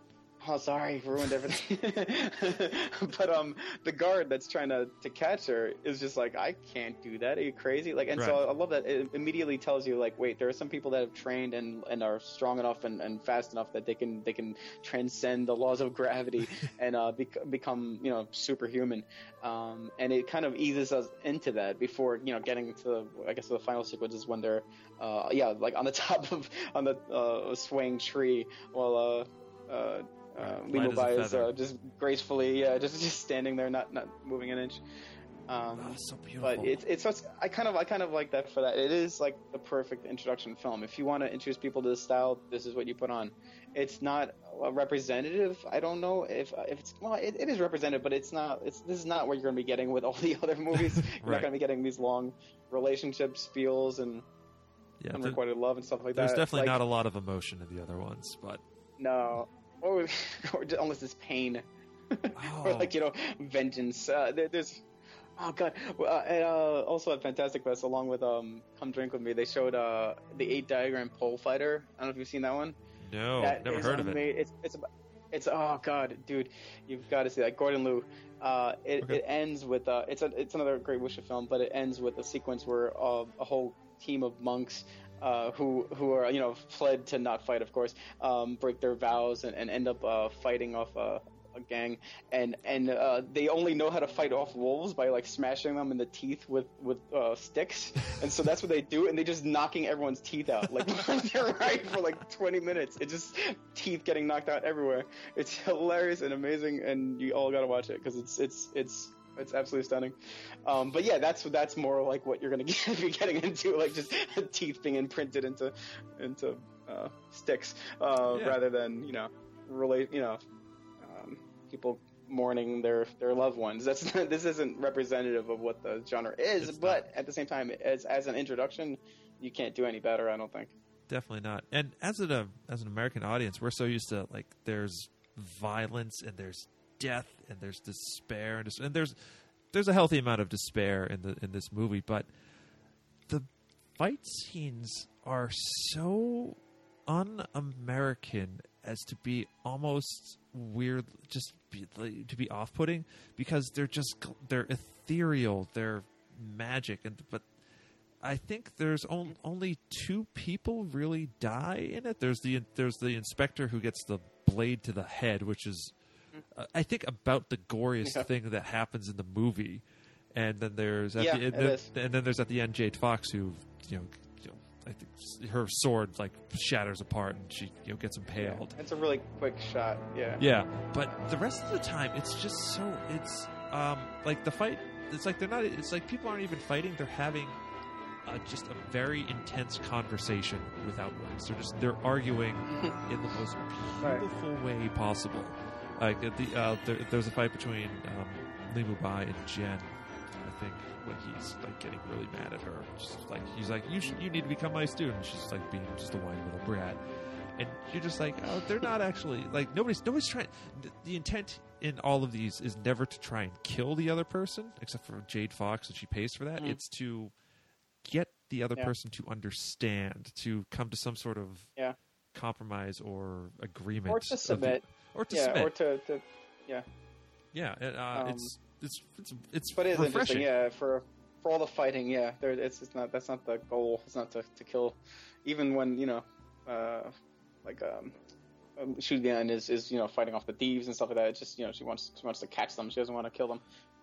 Oh, sorry, ruined everything. but um, the guard that's trying to, to catch her is just like, I can't do that. Are you crazy? Like, and so I love that it immediately tells you like, wait, there are some people that have trained and, and are strong enough and, and fast enough that they can they can transcend the laws of gravity and uh, bec- become you know superhuman. Um, and it kind of eases us into that before you know getting to I guess the final sequence is when they're uh, yeah like on the top of on the uh, swaying tree while uh, uh, uh, Right, Lima light as a Bai is uh, just gracefully, yeah, just just standing there, not not moving an inch. Um, oh, so beautiful but it's it's such, I kind of I kind of like that for that. It is like the perfect introduction film. If you want to introduce people to the style, this is what you put on. It's not uh, representative. I don't know if if it's well, it, it is representative, but it's not. It's this is not what you're going to be getting with all the other movies. You're Right. not going to be getting these long relationships, feels, and yeah unrequited love and stuff like there's that. There's definitely Like, not a lot of emotion in the other ones but no, or, or unless it's pain. or like you know, vengeance. Uh, there, there's Oh god! Uh, and, uh, also at Fantastic Fest, along with um, "Come Drink with Me," they showed uh, the eight diagram pole fighter. I don't know if you've seen that one. No, That never heard of it. It's it's about- it's oh god, dude, you've got to see that. Gordon Liu. Uh, it, Okay. it ends with uh, it's a it's another great Wuxia film, but it ends with a sequence where uh, a whole team of monks. Uh, who who are you know fled to not fight, of course, um, break their vows and, and end up uh, fighting off a, a gang, and and uh, they only know how to fight off wolves by like smashing them in the teeth with with uh, sticks, and so that's what they do, and they just knocking everyone's teeth out like and right for like 20 minutes. It's just teeth getting knocked out everywhere. It's hilarious and amazing, and you all gotta watch it because it's it's it's it's absolutely stunning. Um, but yeah, that's that's more like what you're gonna get, be getting into, like just teeth being imprinted into into uh, sticks, uh, Yeah. rather than you know relate you know um, people mourning their their loved ones. That's not, this isn't representative of what the genre is, It's but at the same time, as as an introduction, you can't do any better. I don't think. Definitely not. And as an uh, as an American audience, we're so used to like there's violence and there's death and there's despair and, and there's there's a healthy amount of despair in the in this movie, but the fight scenes are so un-American as to be almost weird, just be, to be off-putting because they're just they're ethereal, they're magic, and but I think there's on, only two people really die in it. There's the there's the inspector who gets the blade to the head, which is uh, I think about the goriest Yeah. thing that happens in the movie. And then there's at Yeah, the, and, then, and then there's at the end Jade Fox who you know, you know I think her sword like shatters apart and she you know gets impaled. It's a really quick shot. Yeah. Yeah, but the rest of the time, it's just so it's um like the fight. It's like they're not. It's like people aren't even fighting. They're having uh, just a very intense conversation without words. They're just they're arguing in the most Right. beautiful way possible. Like the uh, there, there was a fight between um, Li Mubai and Jen. I think when he's like getting really mad at her, just like he's like, "You should, you need to become my student." She's like being just a whiny little brat and you're just like, oh, they're not actually like nobody's nobody's trying. The, the intent in all of these is never to try and kill the other person, except for Jade Fox, and she pays for that. It's to get the other Yeah. person to understand, to come to some sort of Yeah. compromise or agreement, Or to of submit. Or to yeah. submit. Or to, to yeah. yeah, and, uh, Um, it's it's it's it's But it is refreshing. interesting, yeah. For for all the fighting, yeah, there it's, it's not that's not the goal. It's not to, to kill, even when you know, uh, like um, um, Shu is is you know fighting off the thieves and stuff like that. It's just you know she wants she wants to catch them. She doesn't want to kill them.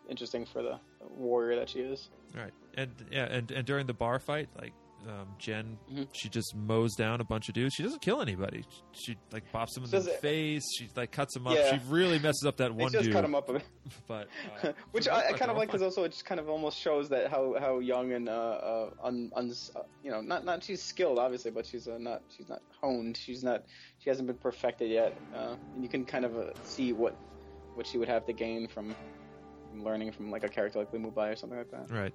Interesting for the warrior that she is. Right, and yeah, and and during the bar fight, like um, Jen, Mhm. she just mows down a bunch of dudes. She doesn't kill anybody. She like bops them in the it- face. She like cuts them up. Yeah. She really messes up that one just dude. cut him up a bit. But uh, Which for the most I, I kind of like because also it just kind of almost shows that how, how young and uh, uh un, un, uh, you know not not she's skilled obviously but she's uh, not she's not honed she's not she hasn't been perfected yet uh, and you can kind of uh, see what what she would have to gain from, from learning from like a character like Li Mubai or something like that. right.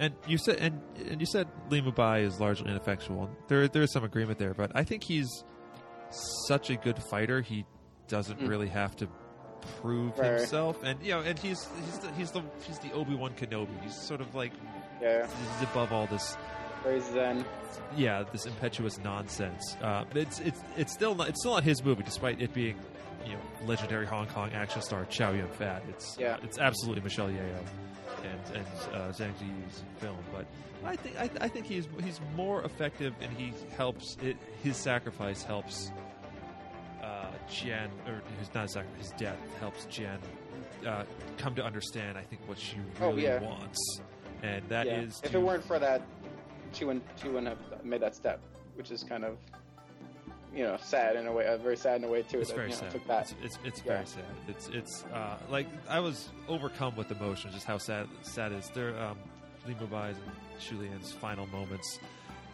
And you said and and you said Li Mubai is largely ineffectual. There there is some agreement there, but I think he's such a good fighter. He doesn't Mm. really have to prove Right. himself. And you know, and he's he's the he's the he's the Obi Wan Kenobi. He's sort of like Yeah, he's above all this very zen. yeah, this impetuous nonsense. Uh, but it's it's it's still not it's still not his movie, despite it being you know legendary Hong Kong action star Chow Yun Fat. It's Yeah. it's absolutely Michelle Yeoh and and uh, Zhang Ziyi's film. But I think I, I think he's he's more effective and he helps it. His sacrifice helps uh, Jen or his not his sacrifice, his death helps Jen uh, come to understand. I think what she Oh, really yeah. wants, and that yeah. is if to- it weren't for that, she wouldn't she wouldn't have made that step, which is kind of you know sad in a way, uh, very sad in a way too. It's that, very you know, sad. Took that. It's it's, it's Yeah. very sad. It's it's uh, like I was overcome with emotion, just how sad sad is. There, um, Lee and Shulian's final moments.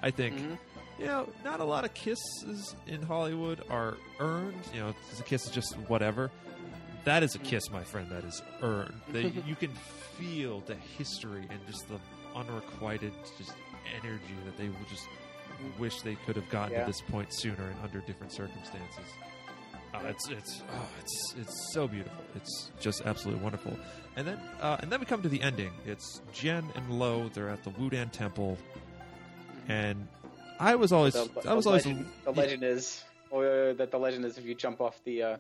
I think Mhm. you know not a lot of kisses in Hollywood are earned. You know, a kiss is just whatever. That is a kiss, my friend. That is earned. That you can feel the history and just the unrequited just energy that they will just wish they could have gotten Yeah. to this point sooner and under different circumstances. Uh, it's it's oh, it's it's so beautiful. It's just absolutely wonderful. And then uh, and then we come to the ending. It's Jen and Lo. They're at the Wudan Temple, and I was always The, I was the always legend, the legend is, or that the legend is, if you jump off the uh,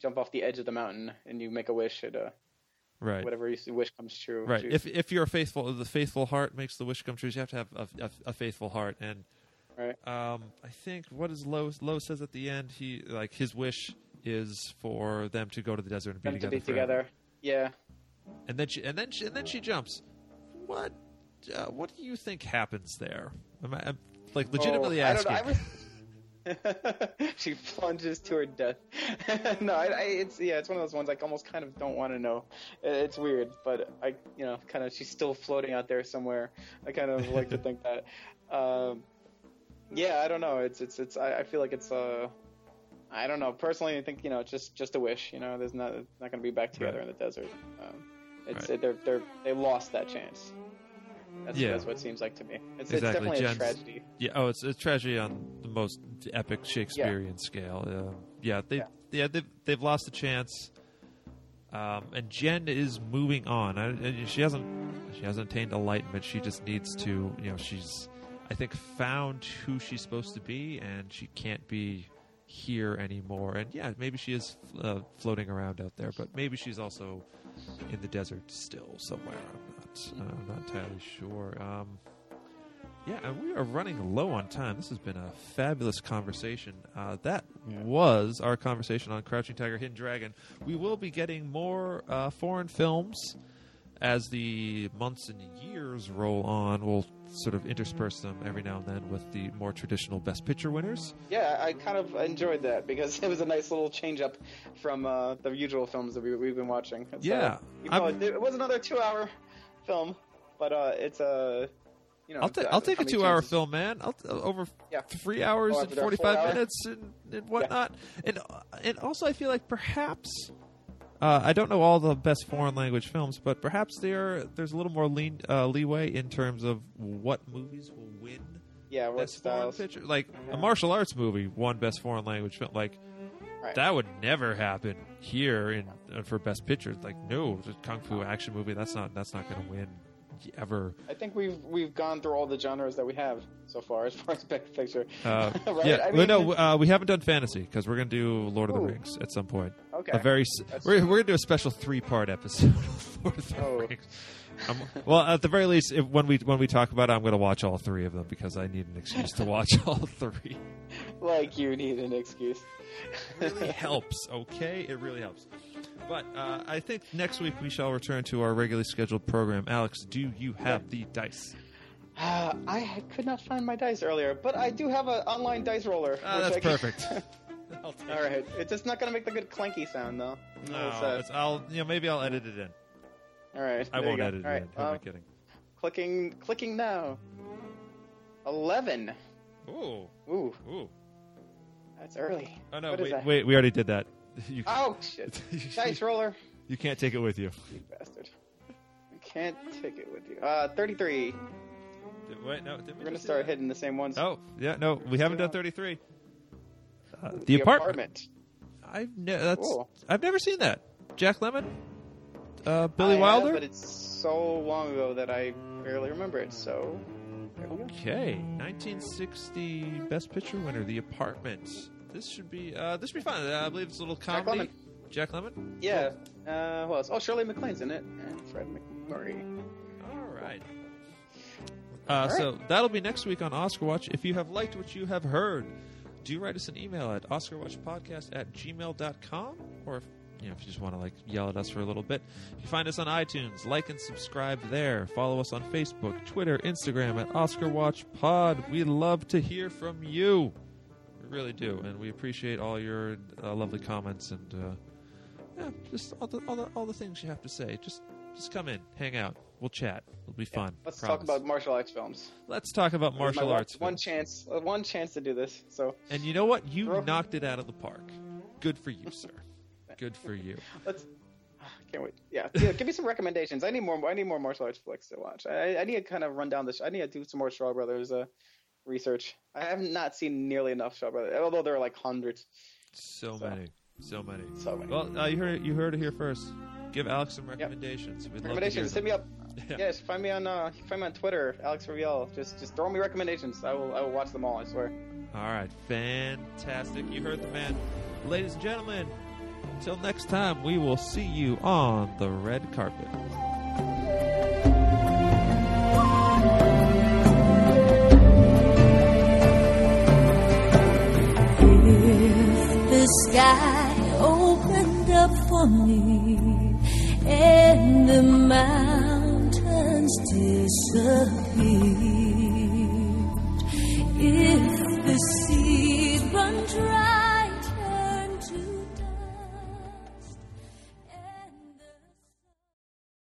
jump off the edge of the mountain and you make a wish, it uh, right. whatever you wish comes true. Right. If if you're a faithful, the faithful heart makes the wish come true. You have to have a, a, a faithful heart, and right. um, I think what is Lo Lo says at the end. He like his wish is for them to go to the desert and be them to together. be forever. together. Yeah. And then she and then she, and then she jumps. What uh, what do you think happens there? Am I, I'm like legitimately Oh, I asking. know. I was... she plunges to her death. no, I, I, it's yeah, it's one of those ones I almost kind of don't want to know. It- It's weird, but I, you know, kind of she's still floating out there somewhere. I kind of like to think that. Um, yeah, I don't know. It's it's it's. I, I feel like it's uh, I don't know. Personally, I think you know, it's just just a wish. You know, there's not not going to be back together Right. in the desert. Um, it's Right. they're they're they lost that chance. That's, Yeah. that's what it seems like to me. It's, Exactly, it's definitely Jen's- a tragedy. Yeah. Oh, it's a tragedy on the most epic Shakespearean scale. Uh, yeah. They yeah. Yeah. they've they've lost a chance. Um, and Jen is moving on. I- she hasn't she hasn't attained enlightenment. She just needs to you know she's I think found who she's supposed to be, and she can't be here anymore. And yeah, maybe she is uh, floating around out there, but maybe she's also in the desert still somewhere. I'm not uh, I'm not entirely sure. Um, yeah, and we are running low on time. This has been a fabulous conversation. Uh, that was our conversation on Crouching Tiger, Hidden Dragon. We will be getting more uh, foreign films as the months and years roll on. We'll sort of intersperse them every now and then with the more traditional Best Picture winners. Yeah, I kind of enjoyed that because it was a nice little change up from uh, the usual films that we, we've been watching. It's, Yeah, uh, even it, was another two-hour film, but uh, it's a you know. I'll, ta- uh, I'll take a two-hour film, man. I'll t- over Yeah. three hours and forty-five minutes and, and whatnot. And uh, and also, I feel like perhaps uh, I don't know all the best foreign language films, but perhaps there there's a little more lean, uh, leeway in terms of what movies will win Yeah, what styles? picture. Like a martial arts movie won best foreign language film. Like Right. that would never happen here in uh, for best picture. Like no, kung fu action movie. That's not that's not going to win ever. I think we've we've gone through all the genres that we have so far as far as best picture. Uh, right? Yeah, I mean, no, uh, we haven't done fantasy because we're going to do Lord of the Rings at some point. Okay. A very That's- we're, we're going to do a special three part episode of the Oh. Um, well, at the very least, if, when we when we talk about it, I'm going to watch all three of them because I need an excuse to watch all three. like you need an excuse. It really helps. Okay, it really helps. But uh, I think next week we shall return to our regularly scheduled program. Alex, do you have the dice? Uh, I could not find my dice earlier, but I do have an online dice roller. Ah, that's can- perfect. All right, it's just not gonna make the good clanky sound though. No, It's, I'll you know maybe I'll edit it in. all right, I won't edit it right, in. Who am I um, kidding? clicking, clicking now. Eleven. Ooh, Ooh, ooh. that's early. Oh no, What wait, wait, we already did that. You, Oh shit! dice roller. you can't take it with you. You bastard. I can't take it with you. Uh, thirty-three. Did- Wait, no, did we We're gonna start that? hitting the same ones. Oh, yeah, no, we haven't done thirty-three. Uh, the, the apartment. I've ne- that's Cool. I've never seen that. Jack Lemmon, uh, Billy I have, Wilder. but it's so long ago that I barely remember it. So there we go. Okay, 1960 Best Picture winner, The Apartment. This should be uh, this should be fun. Uh, I believe it's a little Jack comedy. Jack Lemmon. Yeah. Uh, who else? Oh, Shirley MacLaine's in it, and Fred MacMurray. All right. Uh, So that'll be next week on Oscar Watch. If you have liked what you have heard, do write us an email at oscarwatchpodcast at gmail.com or if you know if you just want to like yell at us for a little bit. You find us on iTunes, like and subscribe there. Follow us on Facebook, Twitter, Instagram at Oscar Watch Pod. We love to hear from you. Really do, and we appreciate all your uh, lovely comments and uh, yeah, just all the, all the all the things you have to say. Just just come in, hang out, we'll chat. It'll be fun. Let's Promise. talk about martial arts films. Let's talk about is my martial arts. One films. chance, uh, one chance to do this. So And you know what? You Throw- knocked it out of the park. Good for you, sir. Good for you. let's. Can't wait. Yeah, yeah, give me some recommendations. I need more. I need more martial arts flicks to watch. I, I need to kind of run down this. I need to do some more Shaw Brothers uh, research. I have not seen nearly enough Shaw Brothers, although there are like hundreds. So, So- many, so many. So many. Well, uh, you heard it, you heard it here first. Give Alex some recommendations. We'd love to hear recommendations. Hit me up. Yeah. Yes, find me on uh, find me on Twitter, Alex Raviel. Just just throw me recommendations. I will I will watch them all. I swear. All right, fantastic. You heard the man. Ladies and gentlemen, until next time, we will see you on the red carpet. Sky opened up for me and the mountains disappeared, if the seas run dry.